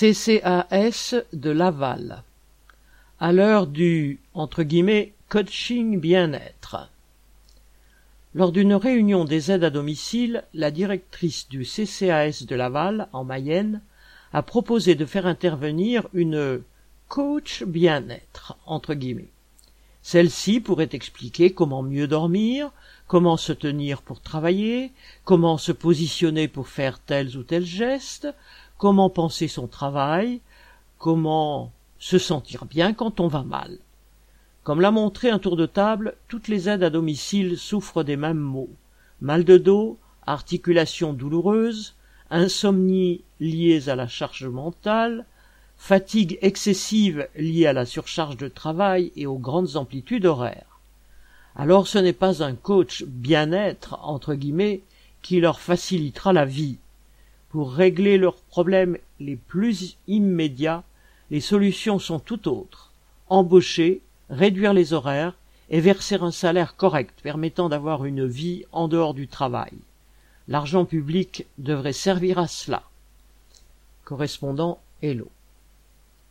CCAS de Laval. À l'heure du coaching bien-être. Lors d'une réunion des aides à domicile, la directrice du CCAS de Laval, en Mayenne, a proposé de faire intervenir une coach bien-être. Celle-ci pourrait expliquer comment mieux dormir, comment se tenir pour travailler, comment se positionner pour faire tels ou tels gestes, comment penser son travail, comment se sentir bien quand on va mal. Comme l'a montré un tour de table, toutes les aides à domicile souffrent des mêmes maux. Mal de dos, articulations douloureuses, insomnie liées à la charge mentale, fatigue excessive liée à la surcharge de travail et aux grandes amplitudes horaires. Alors ce n'est pas un coach bien-être, entre guillemets, qui leur facilitera la vie. Pour régler leurs problèmes les plus immédiats, les solutions sont tout autres. Embaucher, réduire les horaires et verser un salaire correct permettant d'avoir une vie en dehors du travail. L'argent public devrait servir à cela. Correspondant Hello.